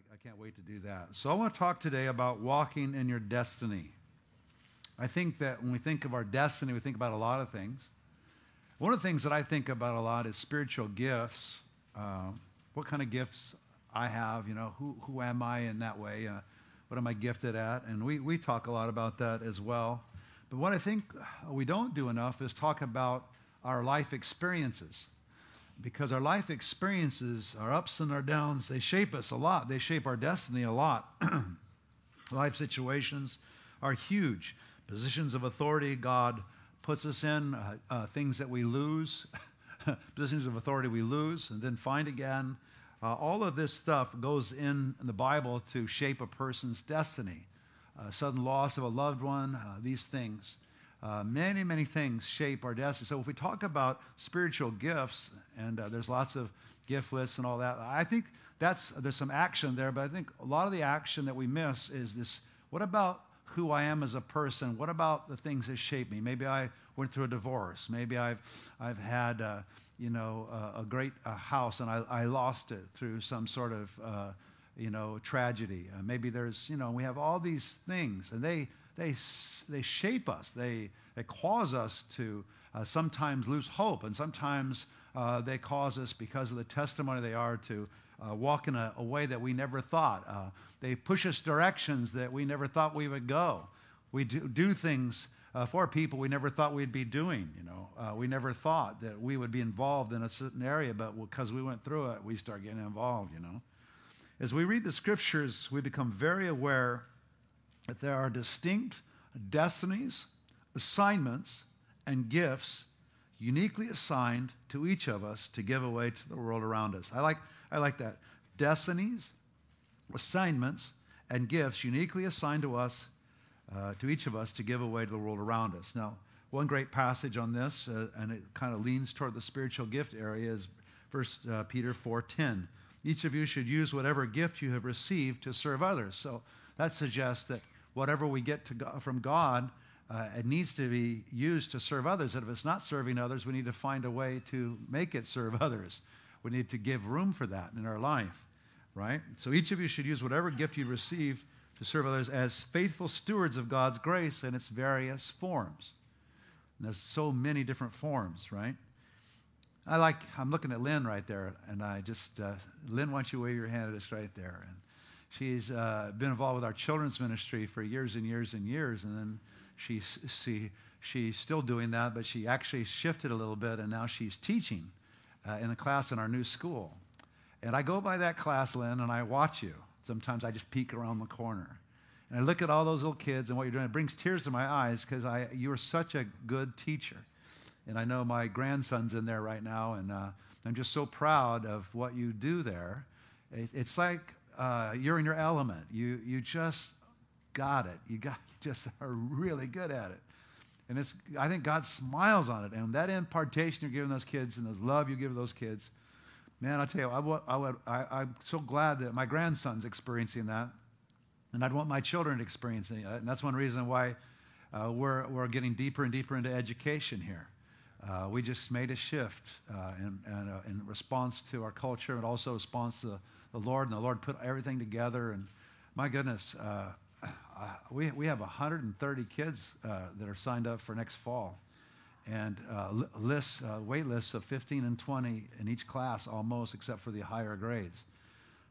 I, I can't wait to do that. So I want to talk today about walking in your destiny. I think that when we think of our destiny, we think about a lot of things. One of the things that I think about a lot is spiritual gifts. Uh, what kind of gifts I have, you know, who, who am I in that way? Uh, what am I gifted at? And we, we talk a lot about that as well. But what I think we don't do enough is talk about our life experiences. Because our life experiences, our ups and our downs, they shape us a lot. They shape our destiny a lot. life situations are huge. Positions of authority, God puts us in, uh, uh, things that we lose, positions of authority we lose and then find again. Uh, all of this stuff goes in, in, the Bible to shape a person's destiny. Uh, sudden loss of a loved one, uh, these things. Uh, many, many things shape our destiny. So if we talk about spiritual gifts, and there's lots of gift lists and all that, I think that's there's some action there, but I think a lot of the action that we miss is this: what about who I am as a person? What about the things that shape me? Maybe I went through a divorce. Maybe I've I've had uh, you know a, a great uh, house and I, I lost it through some sort of uh, you know tragedy. Uh, maybe there's you know we have all these things and they they they shape us. They they cause us to uh, sometimes lose hope and sometimes uh, they cause us because of the testimony they are to uh, walk in a, a, way that we never thought. Uh, they push us directions that we never thought we would go. We do, do things uh, for people we never thought we'd be doing. You know, uh, we never thought that we would be involved in a certain area, but because we went through it, we start getting involved. You know, as we read the scriptures, we become very aware that there are distinct destinies, assignments, and gifts uniquely assigned to each of us to give away to the world around us. I like, I like that. Destinies, assignments, and gifts uniquely assigned to us, uh, to each of us, to give away to the world around us. Now, one great passage on this, uh, and it kind of leans toward the spiritual gift area, is 1 uh, Peter 4:10. Each of you should use whatever gift you have received to serve others. So that suggests that whatever we get go- from God uh, it needs to be used to serve others. And if it's not serving others, we need to find a way to make it serve others. We need to give room for that in our life, right? So each of you should use whatever gift you received to serve others as faithful stewards of God's grace in its various forms. And there's so many different forms, right? I like, I'm looking at Lynn right there, and I just, uh, Lynn, why don't you wave your hand at us right there? And she's uh, been involved with our children's ministry for years and years and years, and then she's she, she's still doing that, but she actually shifted a little bit, and now she's teaching uh, in a class in our new school. And I go by that class, Lynn, and I watch you. Sometimes I just peek around the corner. And I look at all those little kids and what you're doing. It brings tears to my eyes because you are such a good teacher. And I know my grandson's in there right now, and uh, I'm just so proud of what you do there. It, it's like uh, you're in your element. You you just got it. You got you just are really good at it. And it's I think God smiles on it. And that impartation you're giving those kids and those love you give those kids, man, I tell you, I I would I'm so glad that my grandson's experiencing that, and I'd want my children experiencing it. And that's one reason why uh, we're we're getting deeper and deeper into education here. Uh, we just made a shift uh, in, in, uh, in, response to our culture and also response to the Lord. And the Lord put everything together. And my goodness, uh, uh, we, we have 130 kids uh, that are signed up for next fall. And lists, wait lists of 15 and 20 in each class almost, except for the higher grades.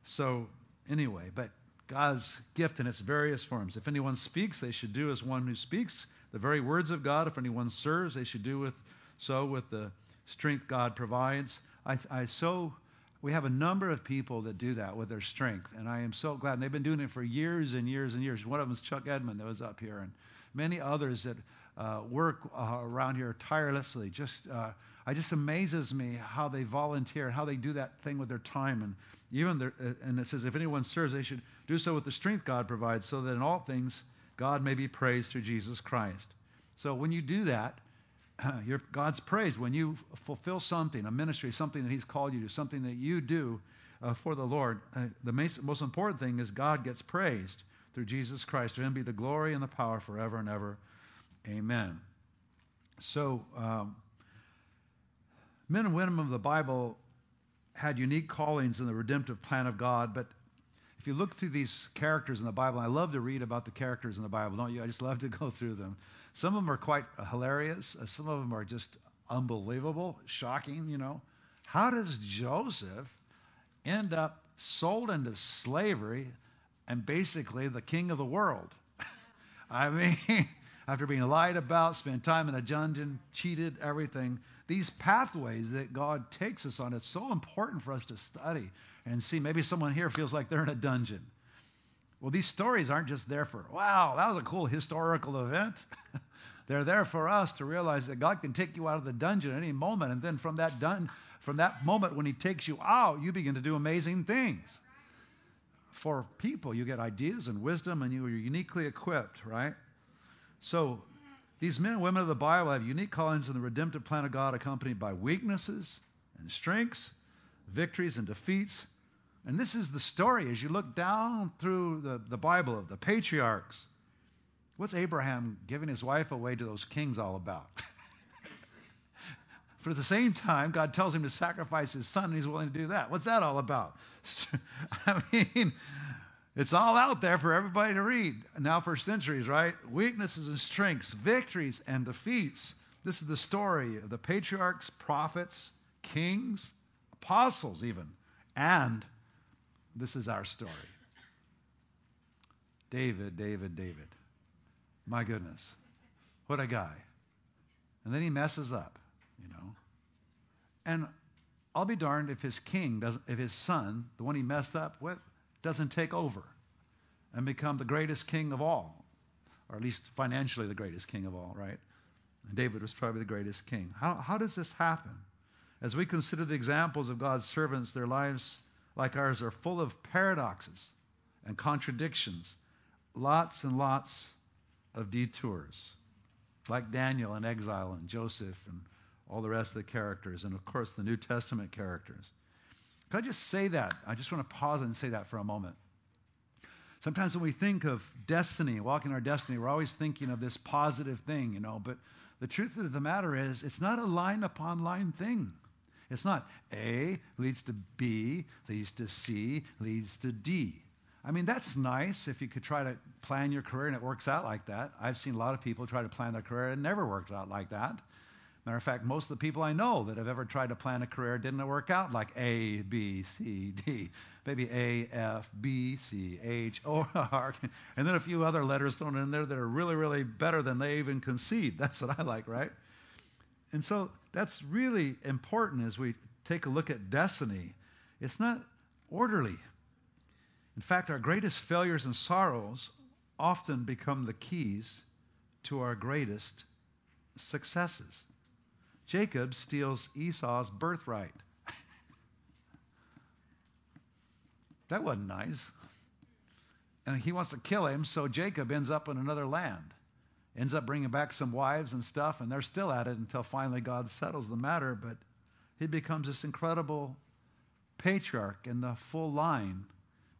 So, anyway, but God's gift in its various forms. If anyone speaks, they should do as one who speaks the very words of God. If anyone serves, they should do with so with the strength God provides. I, I so we have a number of people that do that with their strength, and I am so glad. And they've been doing it for years and years and years. One of them is Chuck Edmond that was up here, and many others that uh, work uh, around here tirelessly. Just uh, it just amazes me how they volunteer, how they do that thing with their time, and even their, uh, and it says if anyone serves, they should do so with the strength God provides, so that in all things God may be praised through Jesus Christ. So when you do that, your God's praise when you fulfill something, a ministry, something that He's called you to, something that you do uh, for the Lord. Uh, the most, important thing is God gets praised through Jesus Christ. To Him be the glory and the power forever and ever. Amen. So, um, men and women of the Bible had unique callings in the redemptive plan of God, but if you look through these characters in the Bible, I love to read about the characters in the Bible, don't you? I just love to go through them. Some of them are quite hilarious. Uh, some of them are just unbelievable, shocking, you know. How does Joseph end up sold into slavery and basically the king of the world? I mean, after being lied about, spent time in a dungeon, cheated, everything. These pathways that God takes us on, it's so important for us to study and see. Maybe someone here feels like they're in a dungeon. Well, these stories aren't just there for, wow, that was a cool historical event. they're there for us to realize that God can take you out of the dungeon at any moment. And then from that dun- from that moment when he takes you out, you begin to do amazing things. For people, you get ideas and wisdom, and you are uniquely equipped, right? So these men and women of the Bible have unique callings in the redemptive plan of God, accompanied by weaknesses and strengths, victories and defeats. And this is the story as you look down through the, the Bible of the patriarchs. What's Abraham giving his wife away to those kings all about? but at the same time, God tells him to sacrifice his son, and he's willing to do that. What's that all about? I mean, it's all out there for everybody to read now for centuries, right? Weaknesses and strengths, victories and defeats. This is the story of the patriarchs, prophets, kings, apostles, even. And this is our story. David, David, David. My goodness. What a guy. And then he messes up, you know. And I'll be darned if his king doesn't, if his son, the one he messed up with, doesn't take over and become the greatest king of all, or at least financially the greatest king of all, right? And David was probably the greatest king. How, how does this happen? As we consider the examples of God's servants, their lives, like ours, are full of paradoxes and contradictions, lots and lots of detours, like Daniel in exile and Joseph and all the rest of the characters, and of course the New Testament characters. Can I just say that? I just want to pause and say that for a moment. Sometimes when we think of destiny, walking our destiny, we're always thinking of this positive thing, you know, but the truth of the matter is it's not a line upon line thing. It's not A leads to B, leads to C, leads to D. I mean, that's nice if you could try to plan your career and it works out like that. I've seen a lot of people try to plan their career and it never worked out like that. Matter of fact, most of the people I know that have ever tried to plan a career didn't work out like A, B, C, D. Maybe A, F, B, C, H, O, R, and then a few other letters thrown in there that are really, really better than they even conceived. That's what I like, right? And so that's really important as we take a look at destiny. It's not orderly. In fact, our greatest failures and sorrows often become the keys to our greatest successes. Jacob steals Esau's birthright. that wasn't nice. And he wants to kill him, so Jacob ends up in another land. Ends up bringing back some wives and stuff, and they're still at it until finally God settles the matter. But he becomes this incredible patriarch in the full line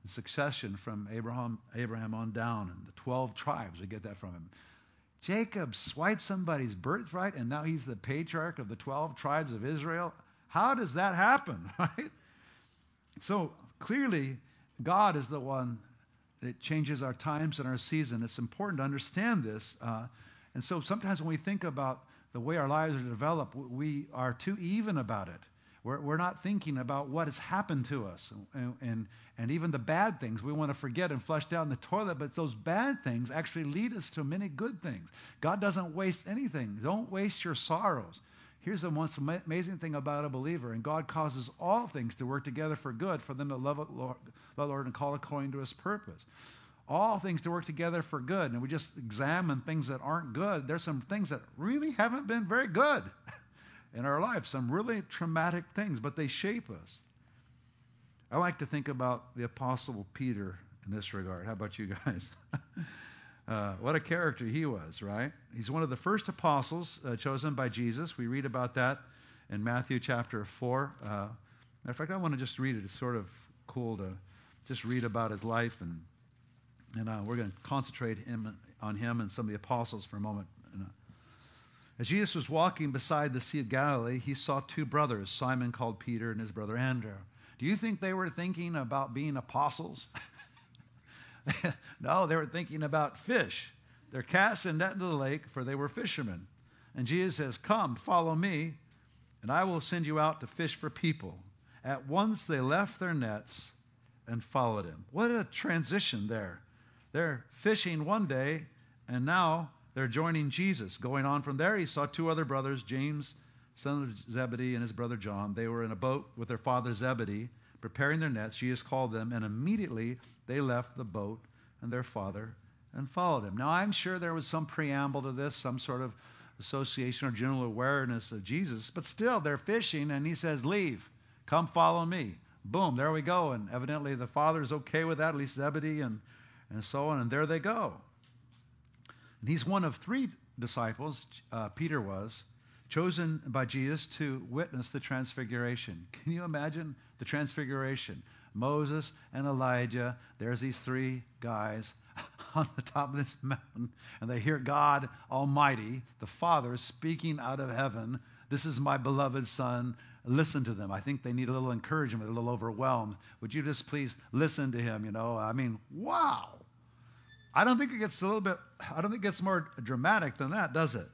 succession from Abraham, Abraham on down, and the 12 tribes. We get that from him. Jacob swiped somebody's birthright and now he's the patriarch of the 12 tribes of Israel. How does that happen, right? So clearly, God is the one that changes our times and our season. It's important to understand this. Uh, and so sometimes when we think about the way our lives are developed, we are too even about it. We're, we're not thinking about what has happened to us and, and, and even the bad things we want to forget and flush down the toilet, but those bad things actually lead us to many good things. God doesn't waste anything. Don't waste your sorrows. Here's the most amazing thing about a believer, and God causes all things to work together for good for them to love the Lord and call according to his purpose. All things to work together for good. And we just examine things that aren't good. There's some things that really haven't been very good. in our life, some really traumatic things, but they shape us. I like to think about the Apostle Peter in this regard. How about you guys? uh, what a character he was, right? He's one of the first apostles uh, chosen by Jesus. We read about that in Matthew chapter 4. Uh, matter of fact, I want to just read it. It's sort of cool to just read about his life, and, and uh, we're going to concentrate him, on him and some of the apostles for a moment. As Jesus was walking beside the Sea of Galilee, he saw two brothers, Simon called Peter and his brother Andrew. Do you think they were thinking about being apostles? no, they were thinking about fish. They're casting net into the lake, for they were fishermen. And Jesus says, Come, follow me, and I will send you out to fish for people. At once they left their nets and followed him. What a transition there. They're fishing one day, and now they're joining Jesus. Going on from there, he saw two other brothers, James, son of Zebedee, and his brother John. They were in a boat with their father Zebedee, preparing their nets. Jesus called them, and immediately they left the boat and their father and followed him. Now, I'm sure there was some preamble to this, some sort of association or general awareness of Jesus, but still, they're fishing, and he says, Leave, come follow me. Boom, there we go. And evidently, the father's okay with that, at least Zebedee, and, and so on, and there they go. And he's one of three disciples, uh, Peter was, chosen by Jesus to witness the transfiguration. Can you imagine the transfiguration? Moses and Elijah, there's these three guys on the top of this mountain, and they hear God Almighty, the Father, speaking out of heaven. This is my beloved Son. Listen to them. I think they need a little encouragement, a little overwhelmed. Would you just please listen to him? You know, I mean, wow. I don't think it gets a little bit, I don't think it gets more dramatic than that, does it?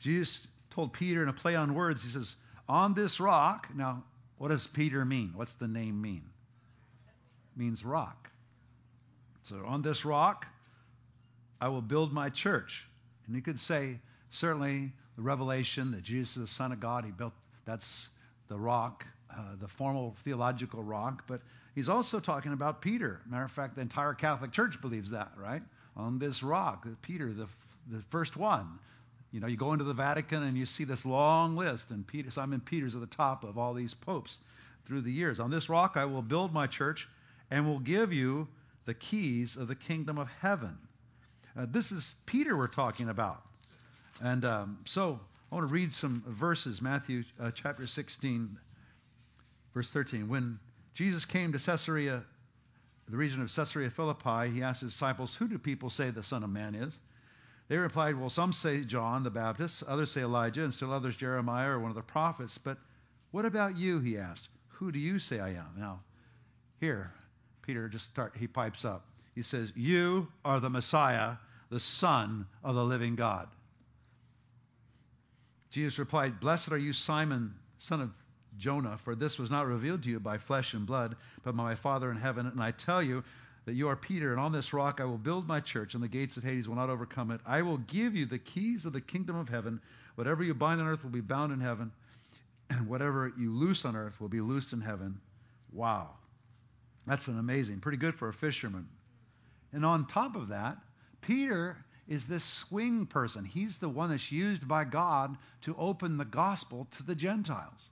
Jesus told Peter in a play on words, he says, On this rock, now, what does Peter mean? What's the name mean? It means rock. So, on this rock, I will build my church. And you could say, certainly, the revelation that Jesus is the Son of God, he built, that's the rock, uh, the formal theological rock. But He's also talking about Peter. Matter of fact, the entire Catholic Church believes that, right? On this rock, Peter, the, the first one. You know, you go into the Vatican and you see this long list, and Peter, Simon Peter's at the top of all these popes through the years. On this rock I will build my church and will give you the keys of the kingdom of heaven. Uh, this is Peter we're talking about. And um, so I want to read some verses. Matthew uh, chapter 16, verse 13. When Jesus came to Caesarea, the region of Caesarea Philippi. He asked his disciples, Who do people say the Son of Man is? They replied, Well, some say John the Baptist, others say Elijah, and still others Jeremiah or one of the prophets. But what about you? He asked. Who do you say I am? Now, here, Peter just start, he pipes up. He says, You are the Messiah, the Son of the living God. Jesus replied, Blessed are you, Simon, son of Jonah, for this was not revealed to you by flesh and blood, but by my Father in heaven. And I tell you that you are Peter, and on this rock I will build my church, and the gates of Hades will not overcome it. I will give you the keys of the kingdom of heaven. Whatever you bind on earth will be bound in heaven, and whatever you loose on earth will be loosed in heaven. Wow. That's an amazing, pretty good for a fisherman. And on top of that, Peter is this swing person. He's the one that's used by God to open the gospel to the Gentiles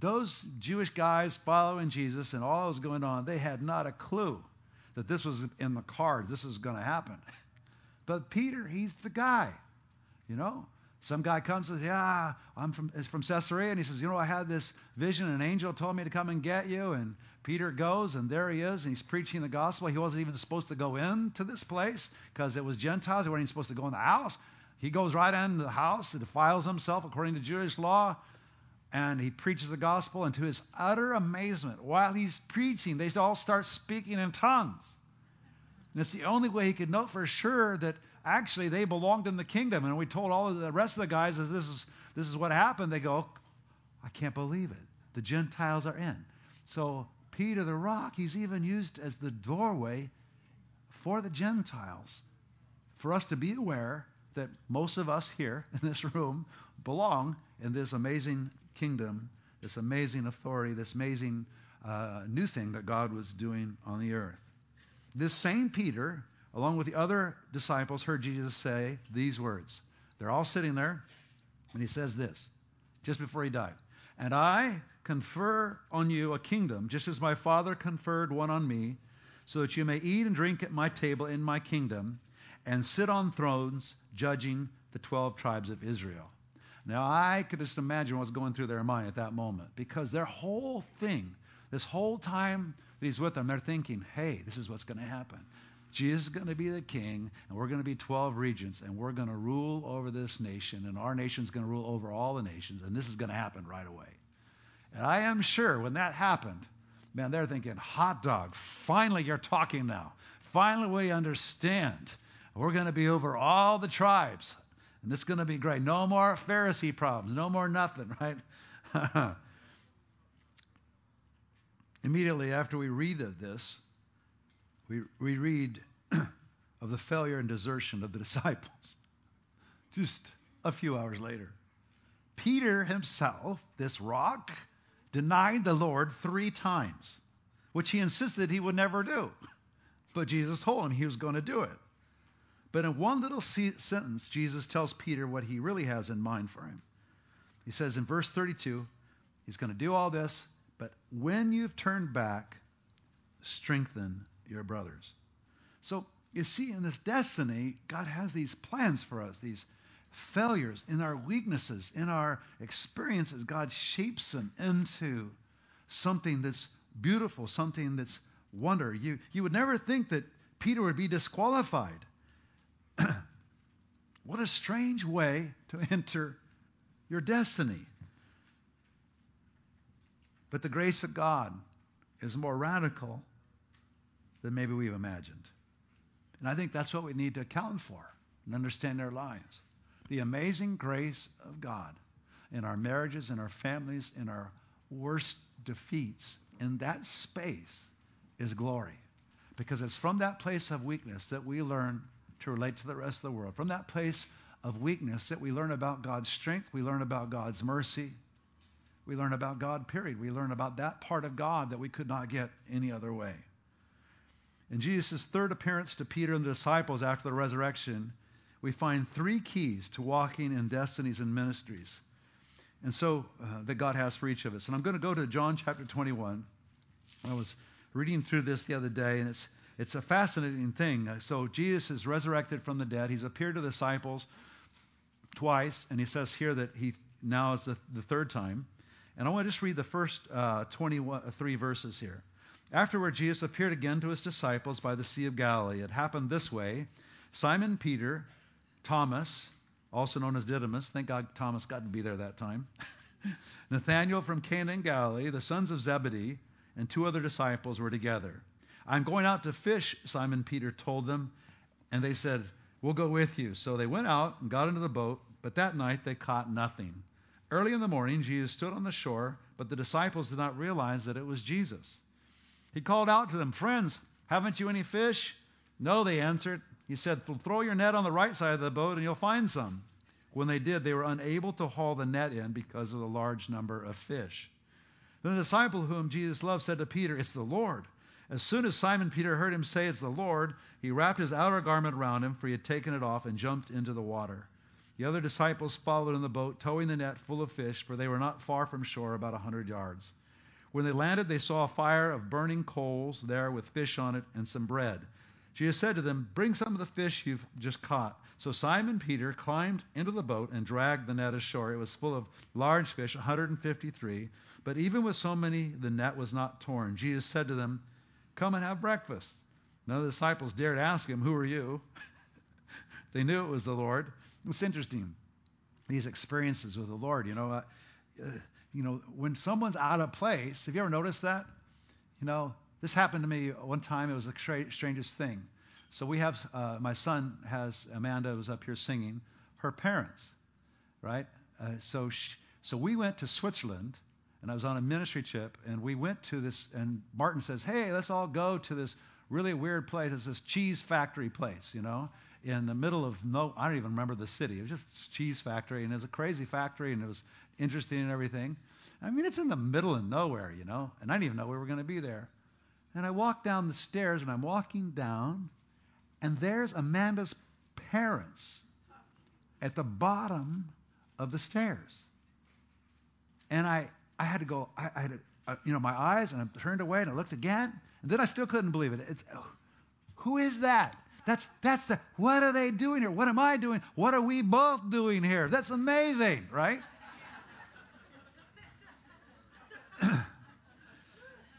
those Jewish guys following Jesus and all that was going on, they had not a clue that this was in the cards. This was going to happen. But Peter, he's the guy. You know, some guy comes and says, "Yeah, I'm from from Caesarea," and he says, "You know, I had this vision. An angel told me to come and get you." And Peter goes, and there he is, and he's preaching the gospel. He wasn't even supposed to go into this place because it was Gentiles. He wasn't even supposed to go in the house. He goes right into the house, and defiles himself according to Jewish law, and he preaches the gospel, and to his utter amazement, while he's preaching, they all start speaking in tongues. And it's the only way he could know for sure that actually they belonged in the kingdom. And we told all the rest of the guys that this is this is what happened. They go, I can't believe it. The Gentiles are in. So Peter the rock, he's even used as the doorway for the Gentiles. For us to be aware that most of us here in this room belong in this amazing kingdom, this amazing authority, this amazing uh, new thing that God was doing on the earth. This same Peter, along with the other disciples, heard Jesus say these words. They're all sitting there, and he says this just before he died. And I confer on you a kingdom, just as my Father conferred one on me, so that you may eat and drink at my table in my kingdom, and sit on thrones judging the 12 tribes of Israel. Now, I could just imagine what's going through their mind at that moment because their whole thing, this whole time that he's with them, they're thinking, hey, this is what's going to happen. Jesus is going to be the king, and we're going to be 12 regents, and we're going to rule over this nation, and our nation's going to rule over all the nations, and this is going to happen right away. And I am sure when that happened, man, they're thinking, hot dog, finally you're talking now. Finally we understand. We're going to be over all the tribes. And is going to be great. No more Pharisee problems. No more nothing, right? Immediately after we read of this, we, we read of the failure and desertion of the disciples. Just a few hours later. Peter himself, this rock, denied the Lord three times, which he insisted he would never do. But Jesus told him he was going to do it. But in one little sentence, Jesus tells Peter what he really has in mind for him. He says in verse 32, he's going to do all this, but when you've turned back, strengthen your brothers. So you see, in this destiny, God has these plans for us, these failures, in our weaknesses, in our experiences. God shapes them into something that's beautiful, something that's wonder. You, you would never think that Peter would be disqualified. What a strange way to enter your destiny. But the grace of God is more radical than maybe we've imagined. And I think that's what we need to account for and understand our lives. The amazing grace of God in our marriages, in our families, in our worst defeats, in that space is glory. Because it's from that place of weakness that we learn to relate to the rest of the world. From that place of weakness that we learn about God's strength, we learn about God's mercy, we learn about God, period. We learn about that part of God that we could not get any other way. In Jesus' third appearance to Peter and the disciples after the resurrection, we find three keys to walking in destinies and ministries. And so uh, that God has for each of us. And I'm going to go to John chapter 21. I was reading through this the other day, and it's it's a fascinating thing. Uh, so Jesus is resurrected from the dead. He's appeared to the disciples twice, and he says here that he now is the, the third time. And I want to just read the first uh, 23 verses here. Afterward, Jesus appeared again to his disciples by the Sea of Galilee. It happened this way Simon Peter, Thomas, also known as Didymus, thank God Thomas got to be there that time, Nathanael from Cana in Galilee, the sons of Zebedee, and two other disciples were together. I'm going out to fish, Simon Peter told them, and they said, We'll go with you. So they went out and got into the boat, but that night they caught nothing. Early in the morning, Jesus stood on the shore, but the disciples did not realize that it was Jesus. He called out to them, Friends, haven't you any fish? No, they answered. He said, Throw your net on the right side of the boat and you'll find some. When they did, they were unable to haul the net in because of the large number of fish. Then the disciple whom Jesus loved said to Peter, It's the Lord. As soon as Simon Peter heard him say, It's the Lord, he wrapped his outer garment around him, for he had taken it off, and jumped into the water. The other disciples followed in the boat, towing the net full of fish, for they were not far from shore, about a hundred yards. When they landed, they saw a fire of burning coals there with fish on it and some bread. Jesus said to them, Bring some of the fish you've just caught. So Simon Peter climbed into the boat and dragged the net ashore. It was full of large fish, 153. But even with so many, the net was not torn. Jesus said to them, Come and have breakfast. None of the disciples dared ask him, Who are you? they knew it was the Lord. It's interesting, these experiences with the Lord. You know, uh, uh you know, when someone's out of place, have you ever noticed that? You know, this happened to me one time. It was the tra- strangest thing. So we have, uh, my son has, Amanda was up here singing, her parents, right? Uh, so, so we went to Switzerland, and I was on a ministry trip, and we went to this, and Martin says, hey, let's all go to this really weird place. It's this cheese factory place, you know, in the middle of no, I don't even remember the city. It was just cheese factory, and it was a crazy factory, and it was interesting and everything. I mean, it's in the middle of nowhere, you know, and I didn't even know we were going to be there. And I walk down the stairs, and I'm walking down, and there's Amanda's parents at the bottom of the stairs. And I, I had to go, I, I had uh, you know, my eyes, and I turned away, and I looked again, and then I still couldn't believe it. It's, oh, who is that? That's that's the what are they doing here? What am I doing? What are we both doing here? That's amazing, right?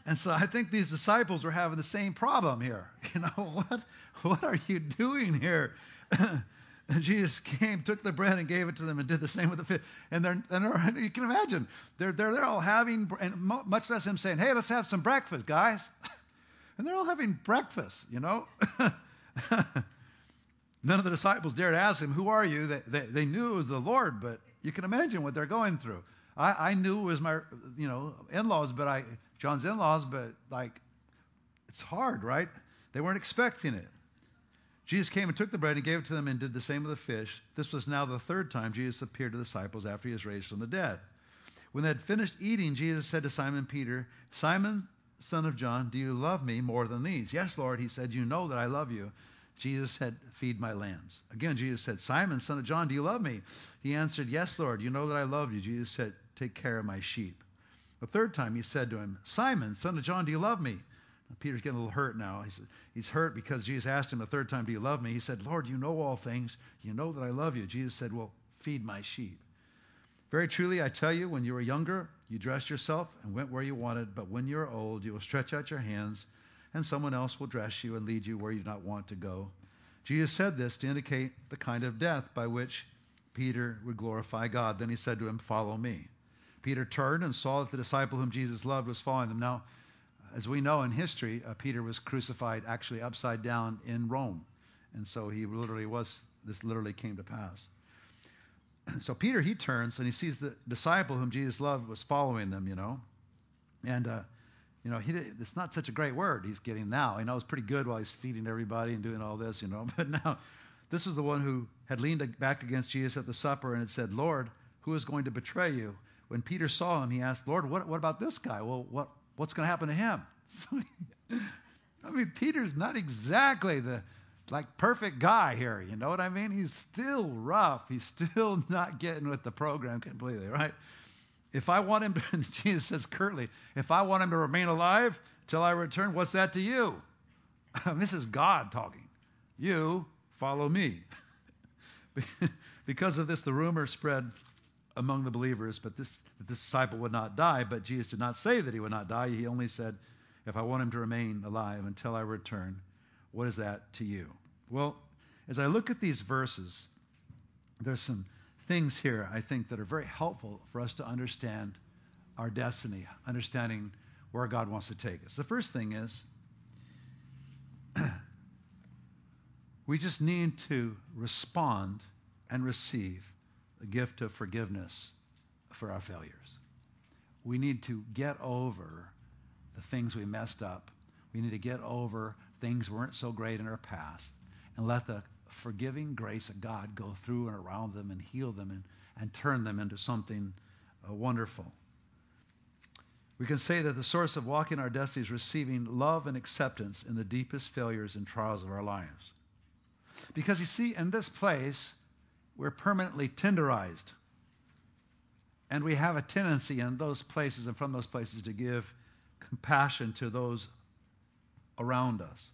and so I think these disciples were having the same problem here. You know, what what are you doing here? And Jesus came, took the bread, and gave it to them, and did the same with the fish. And they're, and they're you can imagine, they're, they're, they're all having, and much less him saying, hey, let's have some breakfast, guys. And they're all having breakfast, you know. None of the disciples dared ask him, Who are you? They, they, they, knew it was the Lord, but you can imagine what they're going through. I, I knew it was my, you know, in-laws, but I, John's in-laws, but like, it's hard, right? They weren't expecting it. Jesus came and took the bread and gave it to them and did the same with the fish. This was now the third time Jesus appeared to the disciples after he was raised from the dead. When they had finished eating, Jesus said to Simon Peter, Simon, son of John, do you love me more than these? Yes, Lord, he said, you know that I love you. Jesus said, Feed my lambs. Again, Jesus said, Simon, son of John, do you love me? He answered, Yes, Lord, you know that I love you. Jesus said, Take care of my sheep. The third time he said to him, Simon, son of John, do you love me? Peter's getting a little hurt now. He's, he's hurt because Jesus asked him a third time, Do you love me? He said, Lord, you know all things. You know that I love you. Jesus said, Well, feed my sheep. Very truly, I tell you, when you were younger, you dressed yourself and went where you wanted, but when you're old, you will stretch out your hands and someone else will dress you and lead you where you do not want to go. Jesus said this to indicate the kind of death by which Peter would glorify God. Then he said to him, Follow me. Peter turned and saw that the disciple whom Jesus loved was following them. Now, as we know in history, uh, Peter was crucified actually upside down in Rome. And so he literally was, this literally came to pass. So Peter, he turns and he sees the disciple whom Jesus loved was following them, you know. And uh, you know, he, it's not such a great word he's getting now. He knows pretty good while he's feeding everybody and doing all this, you know. But now, this was the one who had leaned back against Jesus at the supper and had said, Lord, who is going to betray you? When Peter saw him, he asked, Lord, what, what about this guy? Well, what, what's going to happen to him? I mean, Peter's not exactly the like perfect guy here. You know what I mean? He's still rough. He's still not getting with the program completely, right? If I want him to, Jesus says curtly, if I want him to remain alive till I return, what's that to you? this is God talking. You follow me. because of this, the rumor spread among the believers, but this this disciple would not die. But Jesus did not say that he would not die. He only said, "If I want him to remain alive until I return, what is that to you?" Well, as I look at these verses, there's some things here I think that are very helpful for us to understand our destiny, understanding where God wants to take us. The first thing is we just need to respond and receive the gift of forgiveness for our failures. We need to get over the things we messed up. We need to get over things weren't so great in our past and let the forgiving grace of God go through and around them and heal them and, and turn them into something uh, wonderful. We can say that the source of walking our destiny is receiving love and acceptance in the deepest failures and trials of our lives. Because you see, in this place, we're permanently tenderized. And we have a tendency in those places and from those places to give compassion to those around us.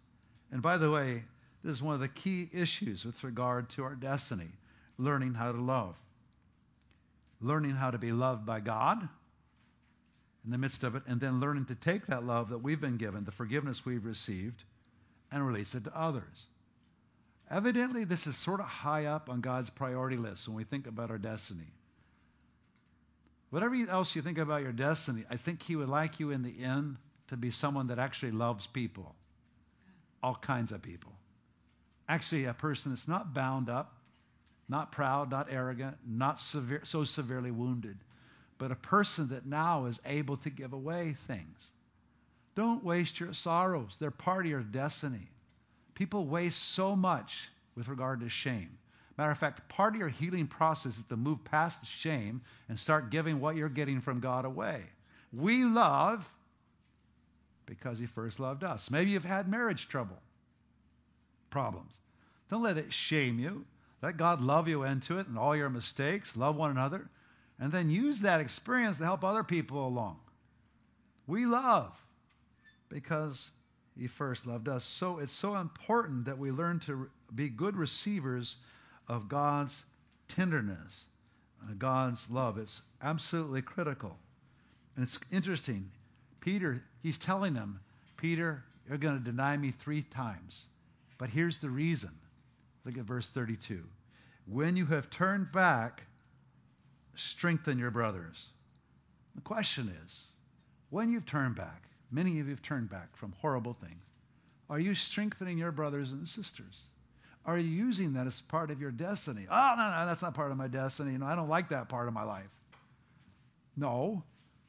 And by the way, this is one of the key issues with regard to our destiny learning how to love. Learning how to be loved by God in the midst of it, and then learning to take that love that we've been given, the forgiveness we've received, and release it to others. Evidently, this is sort of high up on God's priority list when we think about our destiny. Whatever else you think about your destiny, I think He would like you in the end to be someone that actually loves people, all kinds of people actually a person that's not bound up, not proud, not arrogant, not severe, so severely wounded, but a person that now is able to give away things. Don't waste your sorrows. They're part of your destiny. People waste so much with regard to shame. Matter of fact, part of your healing process is to move past the shame and start giving what you're getting from God away. We love because He first loved us. Maybe you've had marriage trouble problems. Don't let it shame you. Let God love you into it and all your mistakes. Love one another. And then use that experience to help other people along. We love because He first loved us. So it's so important that we learn to be good receivers of God's tenderness, uh, God's love. It's absolutely critical. And it's interesting. Peter, he's telling them, Peter, you're going to deny me three times. But here's the reason. Look at verse 32. When you have turned back, strengthen your brothers. The question is, when you've turned back, many of you have turned back from horrible things, are you strengthening your brothers and sisters? Are you using that as part of your destiny? Oh, no, no, that's not part of my destiny. No, I don't like that part of my life. No.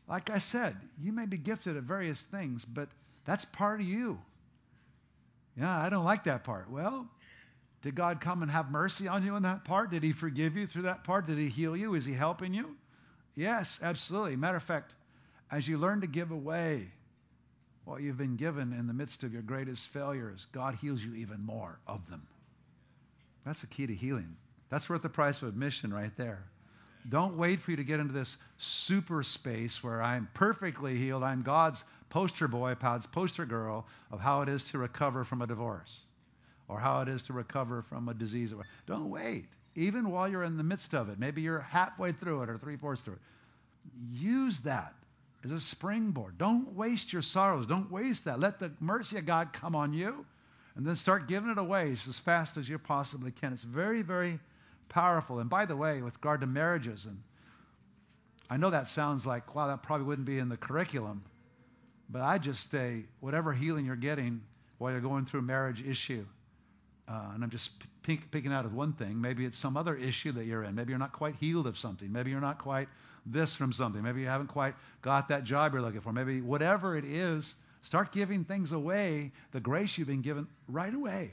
Like I said, you may be gifted at various things, but that's part of you. Yeah, I don't like that part. Well, did God come and have mercy on you in that part? Did He forgive you through that part? Did He heal you? Is He helping you? Yes, absolutely. Matter of fact, as you learn to give away what you've been given in the midst of your greatest failures, God heals you even more of them. That's the key to healing. That's worth the price of admission right there. Don't wait for you to get into this super space where I'm perfectly healed. I'm God's poster boy, God's poster girl of how it is to recover from a divorce or how it is to recover from a disease. Don't wait. Even while you're in the midst of it, maybe you're halfway through it or three fourths through it. Use that as a springboard. Don't waste your sorrows. Don't waste that. Let the mercy of God come on you and then start giving it away as fast as you possibly can. It's very, very powerful. And by the way, with regard to marriages, and I know that sounds like, wow, that probably wouldn't be in the curriculum, but I just say, whatever healing you're getting while you're going through a marriage issue, uh, and I'm just p- picking out of one thing. Maybe it's some other issue that you're in. Maybe you're not quite healed of something. Maybe you're not quite this from something. Maybe you haven't quite got that job you're looking for. Maybe whatever it is, start giving things away, the grace you've been given right away.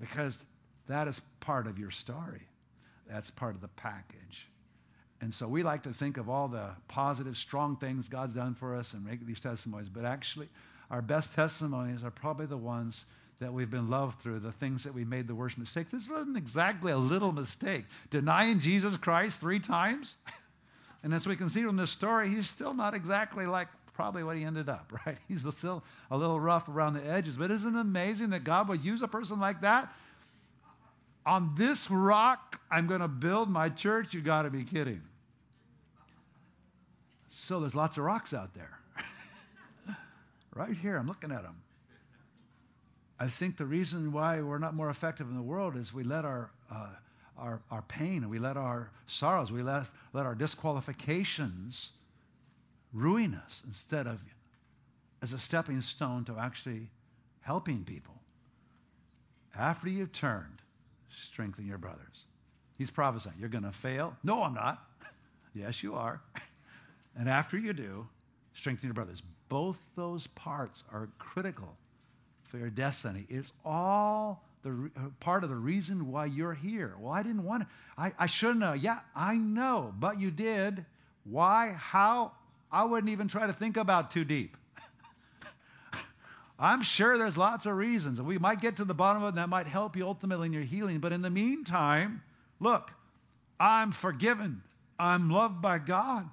Because that is part of your story. That's part of the package. And so we like to think of all the positive, strong things God's done for us and make these testimonies. But actually, our best testimonies are probably the ones that we've been loved through, the things that we made the worst mistakes. This wasn't exactly a little mistake. Denying Jesus Christ three times. and as we can see from this story, he's still not exactly like probably what he ended up, right? He's still a little rough around the edges. But isn't it amazing that God would use a person like that? On this rock, I'm going to build my church. You got to be kidding. So there's lots of rocks out there. right here, I'm looking at them. I think the reason why we're not more effective in the world is we let our uh, our, our pain and we let our sorrows, we let, let our disqualifications ruin us instead of as a stepping stone to actually helping people. After you've turned, strengthen your brothers. He's prophesying. You're going to fail? No, I'm not. yes, you are. and after you do, strengthen your brothers. Both those parts are critical for your destiny. It's all the uh, part of the reason why you're here. Well, I didn't want to. I, I shouldn't know. Yeah, I know, but you did. Why? How? I wouldn't even try to think about too deep. I'm sure there's lots of reasons, we might get to the bottom of it, and that might help you ultimately in your healing. But in the meantime, look, I'm forgiven. I'm loved by God.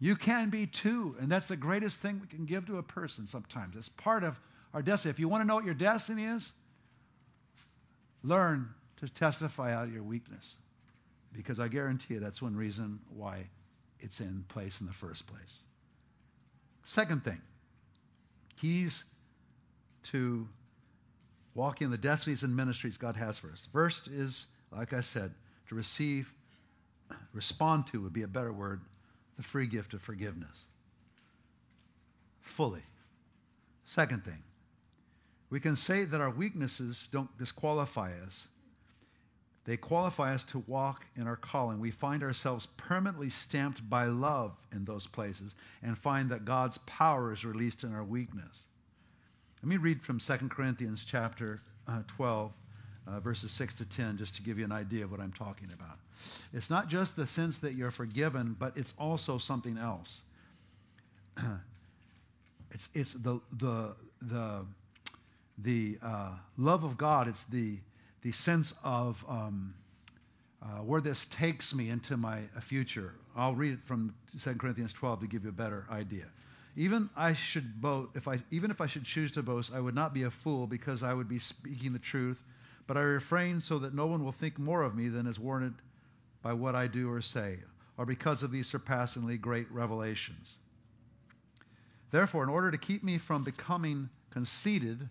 You can be too, and that's the greatest thing we can give to a person sometimes. It's part of our destiny. If you want to know what your destiny is, learn to testify out your weakness. Because I guarantee you that's one reason why it's in place in the first place. Second thing, keys to walking in the destinies and ministries God has for us. First is, like I said, to receive, respond to would be a better word, the free gift of forgiveness. Fully. Second thing, we can say that our weaknesses don't disqualify us. They qualify us to walk in our calling. We find ourselves permanently stamped by love in those places and find that God's power is released in our weakness. Let me read from 2 Corinthians chapter uh, 12, uh, verses 6 to 10, just to give you an idea of what I'm talking about. It's not just the sense that you're forgiven, but it's also something else. it's it's the the the the uh, love of God. It's the the sense of um, uh, where this takes me into my future. I'll read it from 2 Corinthians 12 to give you a better idea. Even I should boast, if I even if I should choose to boast, I would not be a fool because I would be speaking the truth. But I refrain so that no one will think more of me than is warranted by what I do or say, or because of these surpassingly great revelations. Therefore, in order to keep me from becoming conceited,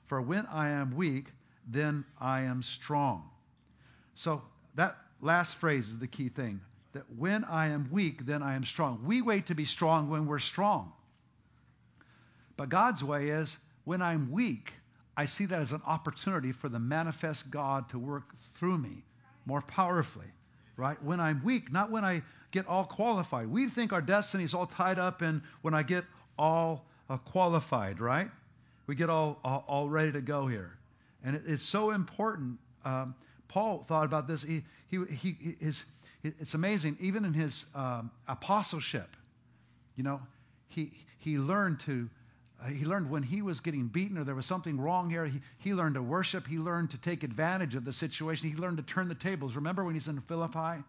For when I am weak, then I am strong. So that last phrase is the key thing. That when I am weak, then I am strong. We wait to be strong when we're strong. But God's way is when I'm weak, I see that as an opportunity for the manifest God to work through me more powerfully, right? When I'm weak, not when I get all qualified. We think our destiny is all tied up in when I get all uh, qualified, right? We get all, all, all ready to go here. And it, it's so important. Um, Paul thought about this. He, he, he, his, it's amazing. Even in his um, apostleship, you know, he, he learned to uh, he learned when he was getting beaten or there was something wrong here, he, he learned to worship. He learned to take advantage of the situation. He learned to turn the tables. Remember when he's in Philippi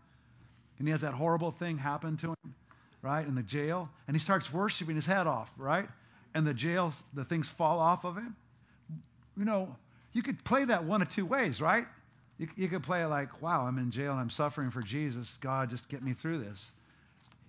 and he has that horrible thing happen to him, right, in the jail? And he starts worshiping his head off, right? And the jail, the things fall off of him. You know, you could play that one of two ways, right? You, you could play it like, wow, I'm in jail and I'm suffering for Jesus. God, just get me through this.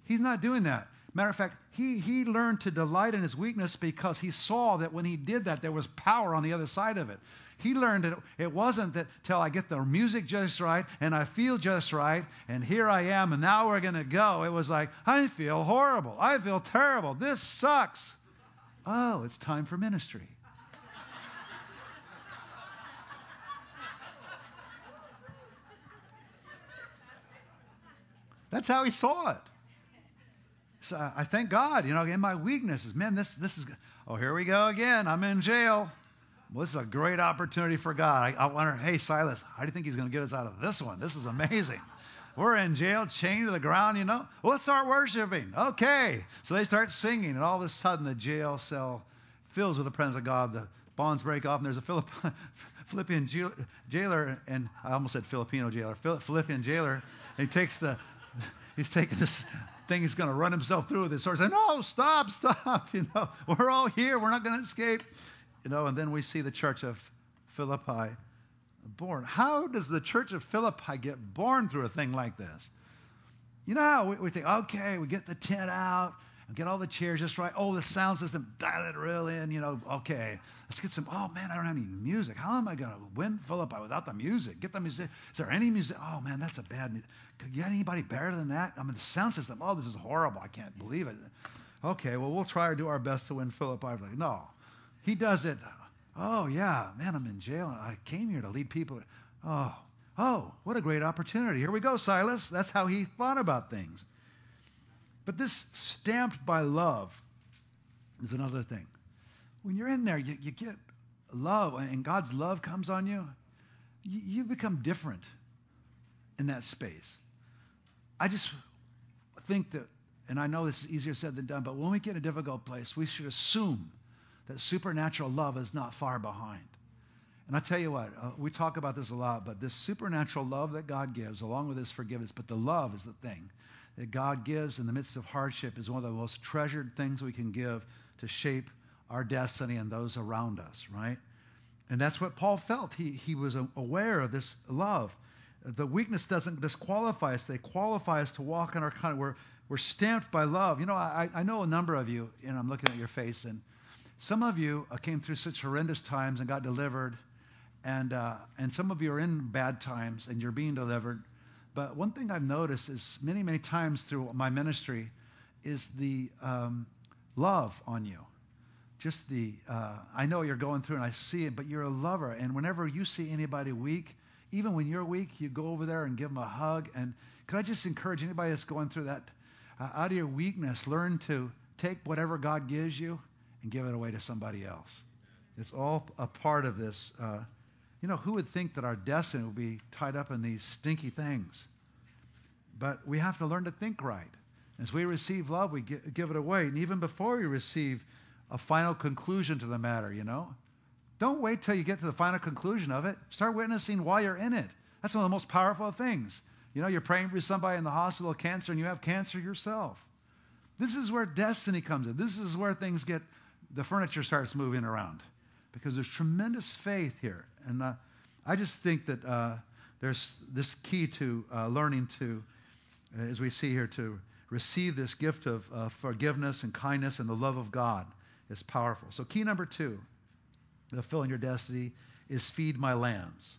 He's not doing that. Matter of fact, he, he learned to delight in his weakness because he saw that when he did that, there was power on the other side of it. He learned that it wasn't that till I get the music just right and I feel just right and here I am and now we're going to go. It was like, I feel horrible. I feel terrible. This sucks. Oh, it's time for ministry. That's how he saw it. So uh, I thank God, you know, in my weaknesses. Man, this this is oh here we go again. I'm in jail. Well, this is a great opportunity for God. I, I wonder, hey Silas, how do you think he's going to get us out of this one? This is amazing. We're in jail, chained to the ground, you know. Well, let's start worshiping. Okay. So they start singing, and all of a sudden the jail cell fills with the presence of God. The bonds break off, and there's a Philipp, Philippian jailer, and I almost said Filipino jailer, Philippian jailer, and he takes the he's taking this thing he's going to run himself through with it. Starts saying, "No, stop, stop! You know, we're all here. We're not going to escape." You know, and then we see the church of Philippi born. How does the church of Philippi get born through a thing like this? You know, we, we think, okay, we get the tent out and get all the chairs just right. Oh, the sound system, dial it real in. You know, okay, let's get some. Oh man, I don't have any music. How am I going to win Philippi without the music? Get the music. Is there any music? Oh man, that's a bad. Could you get anybody better than that? I mean, the sound system. Oh, this is horrible. I can't believe it. Okay, well, we'll try to do our best to win Philippi. No, he does it. Oh yeah, man, I'm in jail. I came here to lead people. Oh, oh, what a great opportunity. Here we go, Silas. That's how he thought about things. But this stamped by love is another thing. When you're in there, you, you get love, and God's love comes on you, you, you become different in that space. I just think that, and I know this is easier said than done, but when we get in a difficult place, we should assume that supernatural love is not far behind. And I tell you what, uh, we talk about this a lot, but this supernatural love that God gives, along with His forgiveness, but the love is the thing that God gives in the midst of hardship is one of the most treasured things we can give to shape our destiny and those around us, right? And that's what Paul felt. He, he was aware of this love. The weakness doesn't disqualify us, they qualify us to walk in our kind we're, we're stamped by love. You know, I, I know a number of you, and I'm looking at your face, and some of you uh, came through such horrendous times and got delivered, and, uh, and some of you are in bad times and you're being delivered. But one thing I've noticed is many, many times through my ministry is the um, love on you. Just the, uh, I know you're going through and I see it, but you're a lover. And whenever you see anybody weak, even when you're weak, you go over there and give them a hug. And could I just encourage anybody that's going through that, uh, out of your weakness, learn to take whatever God gives you and give it away to somebody else. It's all a part of this. Uh, you know, who would think that our destiny would be tied up in these stinky things? But we have to learn to think right. As we receive love, we give it away. And even before we receive a final conclusion to the matter, you know, don't wait till you get to the final conclusion of it. Start witnessing while you're in it. That's one of the most powerful things. You know, you're praying for somebody in the hospital with cancer and you have cancer yourself. This is where destiny comes in. This is where things get, the furniture starts moving around because there's tremendous faith here. And uh, I just think that uh, there's this key to uh, learning to, uh, as we see here, to receive this gift of uh, forgiveness and kindness and the love of God is powerful. So, key number two, fulfilling your destiny, is feed my lambs.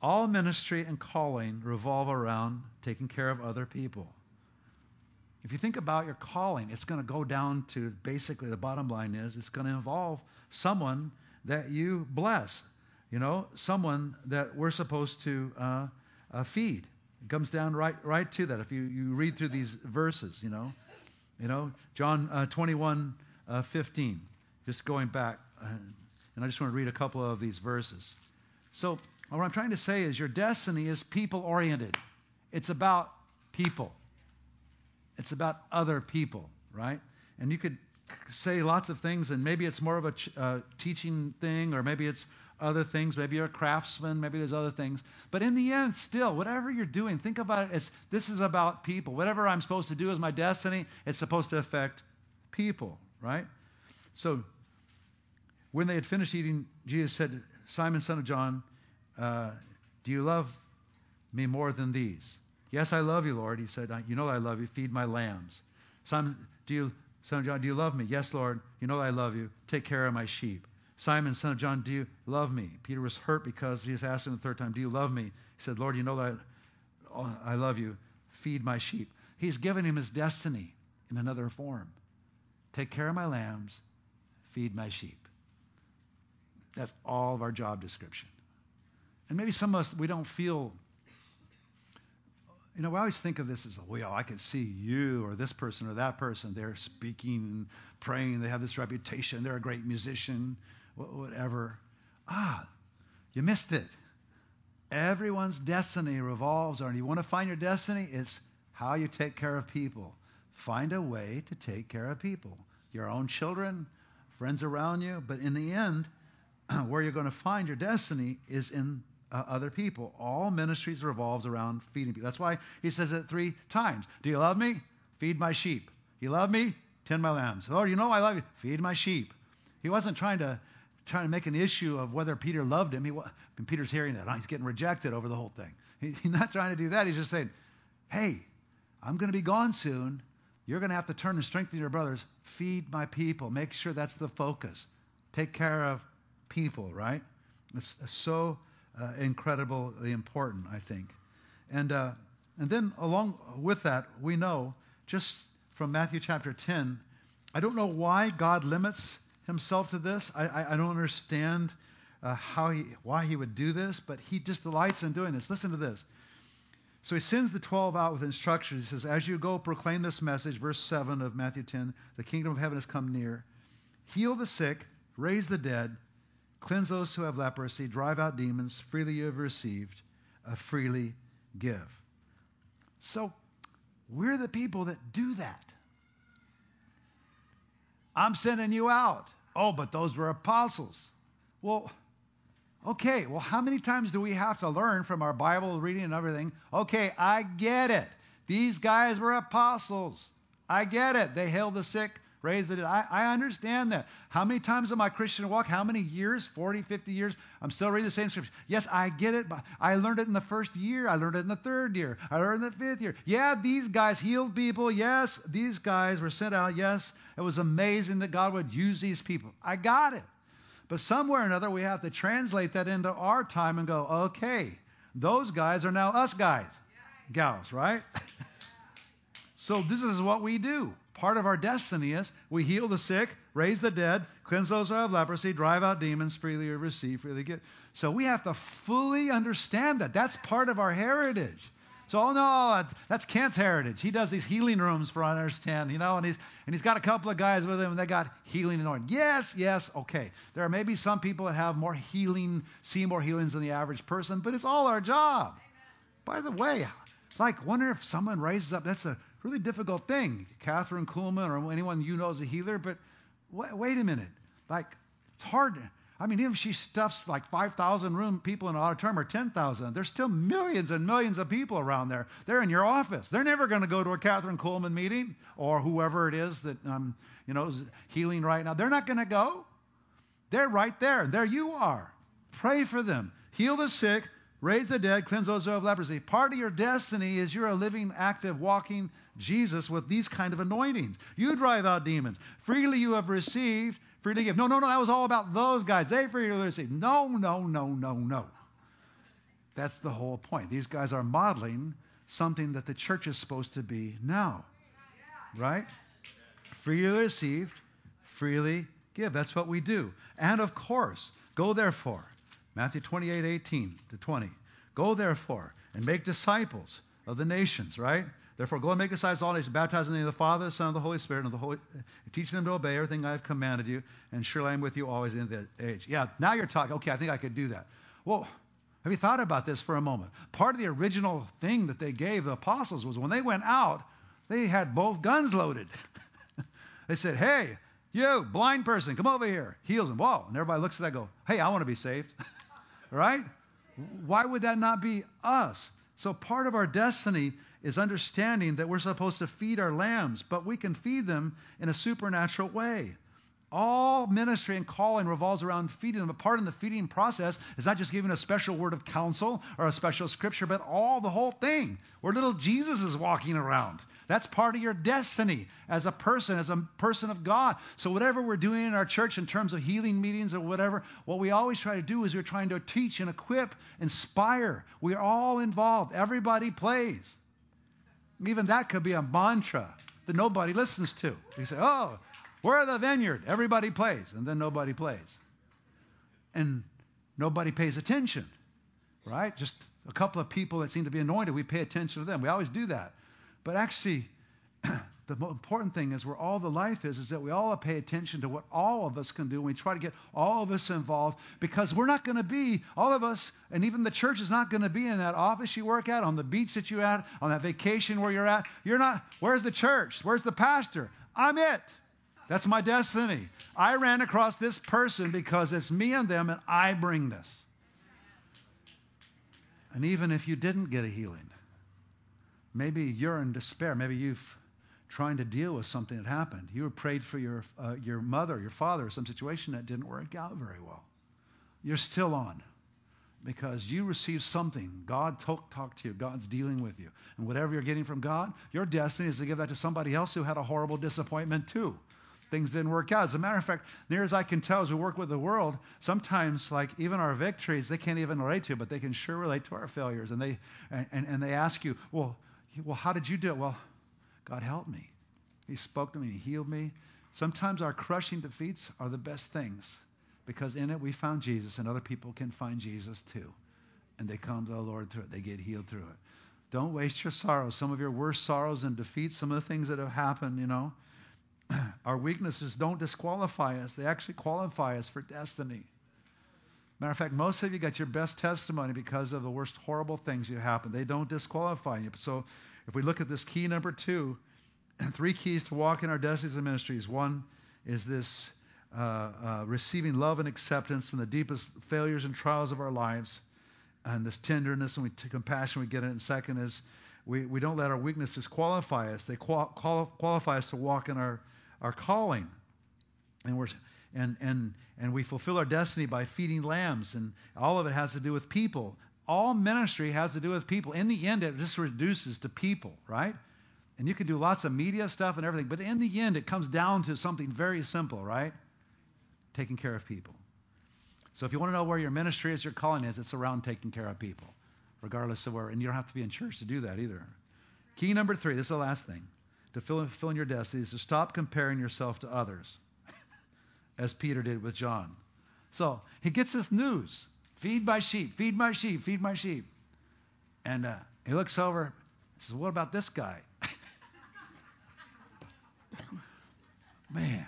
All ministry and calling revolve around taking care of other people. If you think about your calling, it's going to go down to basically the bottom line is it's going to involve someone that you bless, you know, someone that we're supposed to uh, uh, feed. It comes down right right to that. If you, you read through these verses, you know, you know, John uh, 21, uh, 15, just going back, uh, and I just want to read a couple of these verses. So what I'm trying to say is your destiny is people oriented. It's about people. It's about other people, right? And you could say lots of things, and maybe it's more of a ch- uh, teaching thing, or maybe it's other things. Maybe you're a craftsman. Maybe there's other things. But in the end, still, whatever you're doing, think about it as this is about people. Whatever I'm supposed to do as my destiny, it's supposed to affect people, right? So when they had finished eating, Jesus said, Simon, son of John, uh, do you love me more than these? Yes, I love you, Lord. He said, You know I love you. Feed my lambs. Simon, do you, son of John, do you love me? Yes, Lord. You know I love you. Take care of my sheep. Simon, son of John, do you love me? Peter was hurt because Jesus asked him the third time, Do you love me? He said, Lord, you know that I, I love you. Feed my sheep. He's given him his destiny in another form. Take care of my lambs, feed my sheep. That's all of our job description. And maybe some of us, we don't feel, you know, we always think of this as, well, I can see you or this person or that person. They're speaking and praying. They have this reputation. They're a great musician whatever. Ah, you missed it. Everyone's destiny revolves around you want to find your destiny? It's how you take care of people. Find a way to take care of people. Your own children, friends around you, but in the end, where you're going to find your destiny is in uh, other people. All ministries revolves around feeding people. That's why he says it three times. Do you love me? Feed my sheep. You love me? Tend my lambs. Lord, you know I love you. Feed my sheep. He wasn't trying to trying to make an issue of whether Peter loved him. He, and Peter's hearing that. Oh, he's getting rejected over the whole thing. He, he's not trying to do that. He's just saying, hey, I'm going to be gone soon. You're going to have to turn and strengthen your brothers. Feed my people. Make sure that's the focus. Take care of people, right? It's so uh, incredibly important, I think. And, uh, and then along with that, we know just from Matthew chapter 10, I don't know why God limits himself to this. I, I, I don't understand uh, how he, why he would do this, but he just delights in doing this. Listen to this. So he sends the 12 out with instructions. He says, As you go, proclaim this message, verse 7 of Matthew 10 the kingdom of heaven has come near. Heal the sick, raise the dead, cleanse those who have leprosy, drive out demons. Freely you have received, uh, freely give. So we're the people that do that. I'm sending you out. Oh, but those were apostles. Well, okay, well, how many times do we have to learn from our Bible reading and everything? Okay, I get it. These guys were apostles. I get it. They healed the sick, raised the dead. I, I understand that. How many times in my Christian walk, how many years, 40, 50 years, I'm still reading the same scripture. Yes, I get it. But I learned it in the first year. I learned it in the third year. I learned it in the fifth year. Yeah, these guys healed people. Yes, these guys were sent out. Yes, it was amazing that God would use these people. I got it. But somewhere or another, we have to translate that into our time and go, okay, those guys are now us guys, gals, right? so this is what we do. Part of our destiny is we heal the sick, raise the dead, cleanse those who have leprosy, drive out demons, freely receive, freely give. So we have to fully understand that. That's part of our heritage. So, oh no, that's Kent's heritage. He does these healing rooms for understand, you know, and he's and he's got a couple of guys with him, and they got healing anointing. Yes, yes, okay. There are maybe some people that have more healing, see more healings than the average person, but it's all our job. By the way, like wonder if someone raises up. That's a really difficult thing. Kathryn Kuhlman or anyone you know is a healer, but wait, wait a minute. Like it's hard. I mean, even if she stuffs like 5,000 room people in an auditorium or 10,000, there's still millions and millions of people around there. They're in your office. They're never going to go to a Kathryn Kuhlman meeting or whoever it is that um, you know is healing right now. They're not going to go. They're right there. There you are. Pray for them. Heal the sick. Raise the dead. Cleanse those who have leprosy. Part of your destiny is you're a living, active, walking Jesus with these kind of anointings. You drive out demons. Freely you have received freely give. No, no, no, that was all about those guys. They freely received. No, no, no, no, no. That's the whole point. These guys are modeling something that the church is supposed to be now. Right? Freely received, freely give. That's what we do. And of course, go therefore. Matthew 28, 18 to 20. Go therefore and make disciples of the nations, right? Therefore, go and make disciples all nations, baptizing in the name of the Father, the Son, and the Holy Spirit, and the Holy, teach them to obey everything I have commanded you, and surely I am with you always in the age. Yeah, now you're talking. Okay, I think I could do that. Well, have you thought about this for a moment? Part of the original thing that they gave the apostles was when they went out, they had both guns loaded. they said, "Hey, you blind person, come over here." Heals them. Whoa! And everybody looks at that, go, "Hey, I want to be saved." right? Why would that not be us? So part of our destiny is understanding that we're supposed to feed our lambs, but we can feed them in a supernatural way. All ministry and calling revolves around feeding them. A part in the feeding process is not just giving a special word of counsel or a special scripture, but all the whole thing. Where little Jesus is walking around. That's part of your destiny as a person, as a person of God. So whatever we're doing in our church in terms of healing meetings or whatever, what we always try to do is we're trying to teach and equip, inspire. We're all involved. Everybody plays. Even that could be a mantra that nobody listens to. You say, oh, we're the vineyard. Everybody plays. And then nobody plays. And nobody pays attention, right? Just a couple of people that seem to be anointed, we pay attention to them. We always do that. But actually, the important thing is where all the life is, is that we all pay attention to what all of us can do. We try to get all of us involved because we're not going to be, all of us, and even the church is not going to be in that office you work at, on the beach that you're at, on that vacation where you're at. You're not, where's the church? Where's the pastor? I'm it. That's my destiny. I ran across this person because it's me and them, and I bring this. And even if you didn't get a healing, maybe you're in despair. Maybe you've trying to deal with something that happened. You prayed for your, uh, your mother, your father, some situation that didn't work out very well. You're still on because you received something. God talked talk to you. God's dealing with you. And whatever you're getting from God, your destiny is to give that to somebody else who had a horrible disappointment too. Things didn't work out. As a matter of fact, near as I can tell, as we work with the world, sometimes like even our victories, they can't even relate to, but they can sure relate to our failures. And they and, and, and they ask you, well, well, how did you do it? Well, God helped me. He spoke to me, He healed me. Sometimes our crushing defeats are the best things because in it we found Jesus, and other people can find Jesus too. And they come to the Lord through it, they get healed through it. Don't waste your sorrows. Some of your worst sorrows and defeats, some of the things that have happened, you know, our weaknesses don't disqualify us, they actually qualify us for destiny. Matter of fact, most of you got your best testimony because of the worst horrible things you happened. They don't disqualify you. So if we look at this key number two, three keys to walk in our destinies and ministries. One is this uh, uh, receiving love and acceptance in the deepest failures and trials of our lives, and this tenderness and we t- compassion we get in. And second is we, we don't let our weakness disqualify us. They qual- qual- qualify us to walk in our, our calling. And we're and and and we fulfill our destiny by feeding lambs and all of it has to do with people all ministry has to do with people. In the end, it just reduces to people, right? And you can do lots of media stuff and everything, but in the end, it comes down to something very simple, right? Taking care of people. So if you want to know where your ministry is, your calling is, it's around taking care of people, regardless of where. And you don't have to be in church to do that either. Key number three, this is the last thing, to fill, fill in your destiny is to stop comparing yourself to others, as Peter did with John. So he gets this news. Feed my sheep, feed my sheep, feed my sheep. And uh, he looks over and says, What about this guy? Man,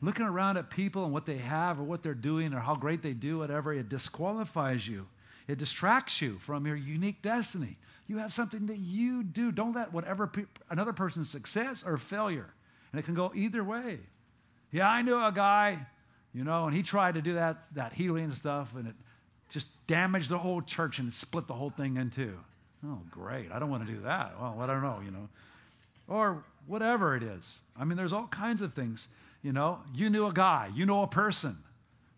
looking around at people and what they have or what they're doing or how great they do, whatever, it disqualifies you. It distracts you from your unique destiny. You have something that you do. Don't let whatever pe- another person's success or failure, and it can go either way. Yeah, I knew a guy You know, and he tried to do that, that healing stuff, and it just damaged the whole church and split the whole thing in two. Oh, great. I don't want to do that. Well, I don't know, you know. Or whatever it is. I mean, there's all kinds of things. You know, you knew a guy, you know a person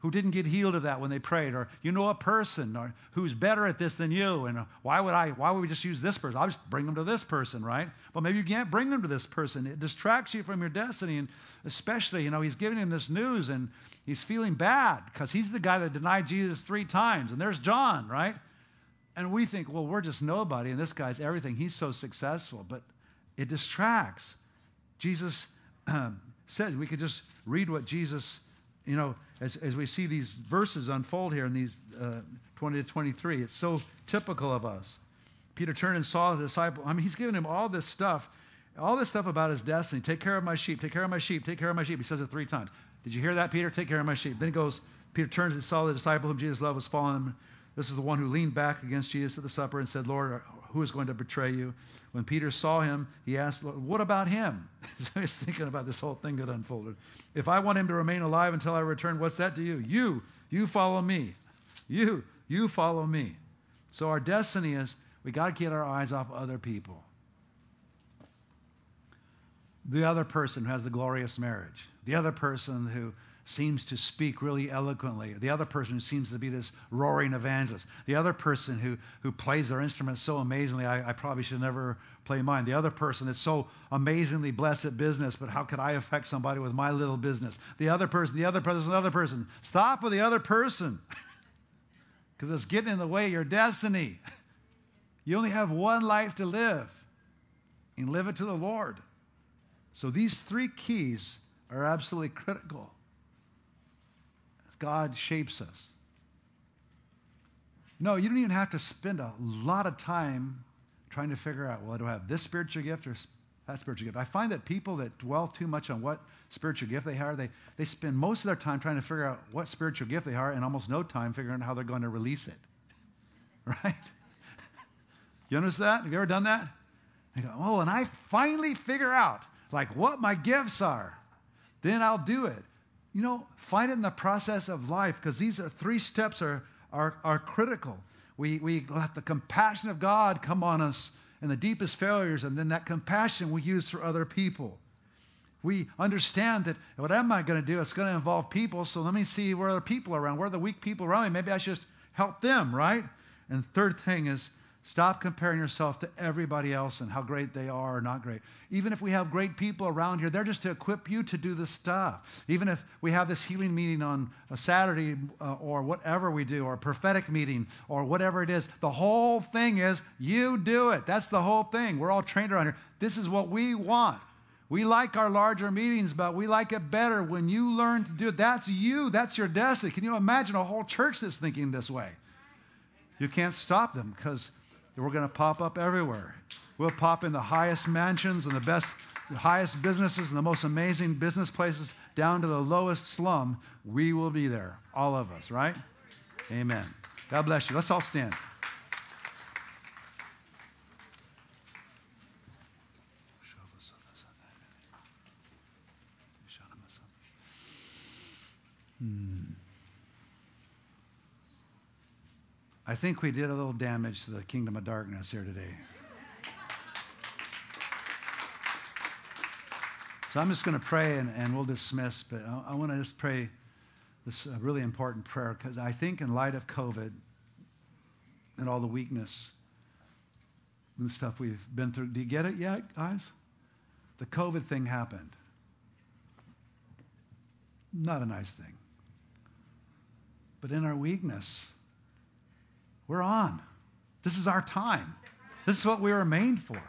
who didn't get healed of that when they prayed, or you know a person or who's better at this than you, and uh, why would I? Why would we just use this person? I'll just bring them to this person, right? But maybe you can't bring them to this person. It distracts you from your destiny, and especially, you know, he's giving him this news, and he's feeling bad because he's the guy that denied Jesus three times, and there's John, right? And we think, well, we're just nobody, and this guy's everything. He's so successful, but it distracts. Jesus says we could just read what Jesus you know, as, as we see these verses unfold here in these uh, 20 to 23, it's so typical of us. Peter turned and saw the disciple. I mean, he's giving him all this stuff, all this stuff about his destiny. Take care of my sheep, take care of my sheep, take care of my sheep. He says it three times. Did you hear that, Peter? Take care of my sheep. Then he goes, Peter turns and saw the disciple whom Jesus loved was fallen. This is the one who leaned back against Jesus at the supper and said, Lord, who is going to betray you? When Peter saw him, he asked, What about him? so he's thinking about this whole thing that unfolded. If I want him to remain alive until I return, what's that to you? You, you follow me. You, you follow me. So our destiny is we got to get our eyes off other people. The other person who has the glorious marriage. The other person who seems to speak really eloquently. The other person who seems to be this roaring evangelist. The other person who, who plays their instrument so amazingly, I, I probably should never play mine. The other person that's so amazingly blessed at business, but how could I affect somebody with my little business? The other person, the other person, the other person. Stop with the other person because it's getting in the way of your destiny. You only have one life to live and live it to the Lord. So these three keys are absolutely critical. God shapes us. No, you don't even have to spend a lot of time trying to figure out, well, do I have this spiritual gift or that spiritual gift? I find that people that dwell too much on what spiritual gift they are, they, they spend most of their time trying to figure out what spiritual gift they are and almost no time figuring out how they're going to release it. Right? You notice that? Have you ever done that? They go, oh, and I finally figure out like what my gifts are. Then I'll do it you know, find it in the process of life because these are three steps are, are, are critical. We, we let the compassion of God come on us in the deepest failures, and then that compassion we use for other people. We understand that what am I going to do? It's going to involve people, so let me see where are the people around. Where are the weak people around me? Maybe I should just help them, right? And third thing is Stop comparing yourself to everybody else and how great they are or not great. Even if we have great people around here, they're just to equip you to do the stuff. Even if we have this healing meeting on a Saturday uh, or whatever we do, or a prophetic meeting or whatever it is, the whole thing is you do it. That's the whole thing. We're all trained around here. This is what we want. We like our larger meetings, but we like it better when you learn to do it. That's you. That's your destiny. Can you imagine a whole church that's thinking this way? You can't stop them because we're going to pop up everywhere. We'll pop in the highest mansions and the best, the highest businesses and the most amazing business places down to the lowest slum. We will be there, all of us, right? Amen. God bless you. Let's all stand. Hmm. I think we did a little damage to the kingdom of darkness here today. So I'm just going to pray and, and we'll dismiss, but I, I want to just pray this uh, really important prayer because I think, in light of COVID and all the weakness and the stuff we've been through, do you get it yet, guys? The COVID thing happened. Not a nice thing. But in our weakness, we're on. This is our time. This is what we were made for.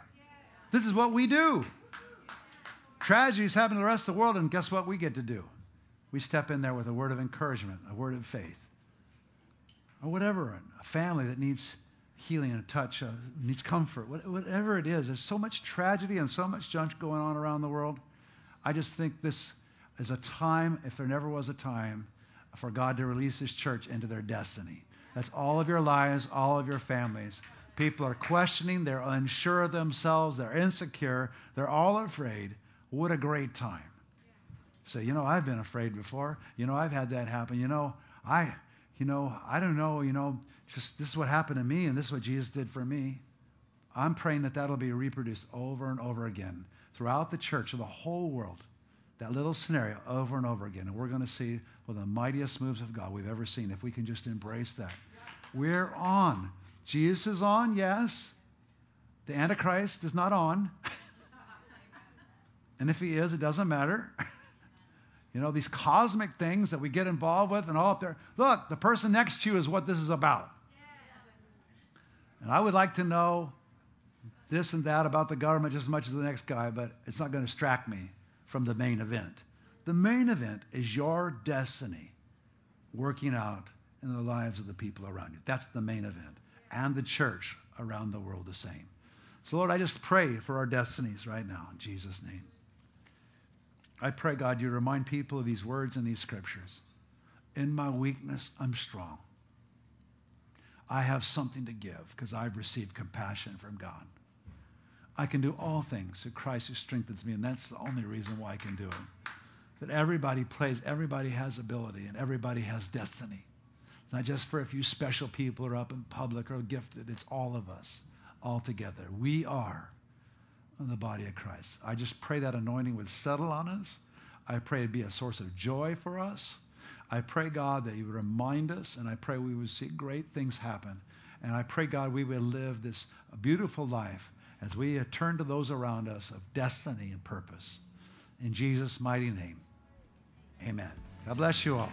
This is what we do. Tragedies happen to the rest of the world, and guess what we get to do? We step in there with a word of encouragement, a word of faith, or whatever, a family that needs healing and a touch, uh, needs comfort, whatever it is. There's so much tragedy and so much junk going on around the world. I just think this is a time, if there never was a time, for God to release His church into their destiny. That's all of your lives, all of your families. People are questioning, they're unsure of themselves, they're insecure, they're all afraid. What a great time. Say, you know, I've been afraid before. You know, I've had that happen. You know, I, you know, I don't know, you know, just this is what happened to me and this is what Jesus did for me. I'm praying that that'll be reproduced over and over again throughout the church of the whole world. That little scenario over and over again. And we're going to see one of the mightiest moves of God we've ever seen if we can just embrace that. We're on. Jesus is on, yes. The Antichrist is not on. and if he is, it doesn't matter. you know, these cosmic things that we get involved with and all up there. Look, the person next to you is what this is about. And I would like to know this and that about the government just as much as the next guy, but it's not going to distract me from the main event. The main event is your destiny working out in the lives of the people around you. That's the main event. And the church around the world the same. So, Lord, I just pray for our destinies right now in Jesus' name. I pray, God, you remind people of these words and these scriptures. In my weakness, I'm strong. I have something to give because I've received compassion from God. I can do all things through Christ who strengthens me, and that's the only reason why I can do it. That everybody plays, everybody has ability, and everybody has destiny. It's not just for a few special people who are up in public or gifted, it's all of us, all together. We are the body of Christ. I just pray that anointing would settle on us. I pray it'd be a source of joy for us. I pray, God, that you would remind us, and I pray we would see great things happen. And I pray, God, we would live this beautiful life as we uh, turn to those around us of destiny and purpose. In Jesus' mighty name, amen. God bless you all.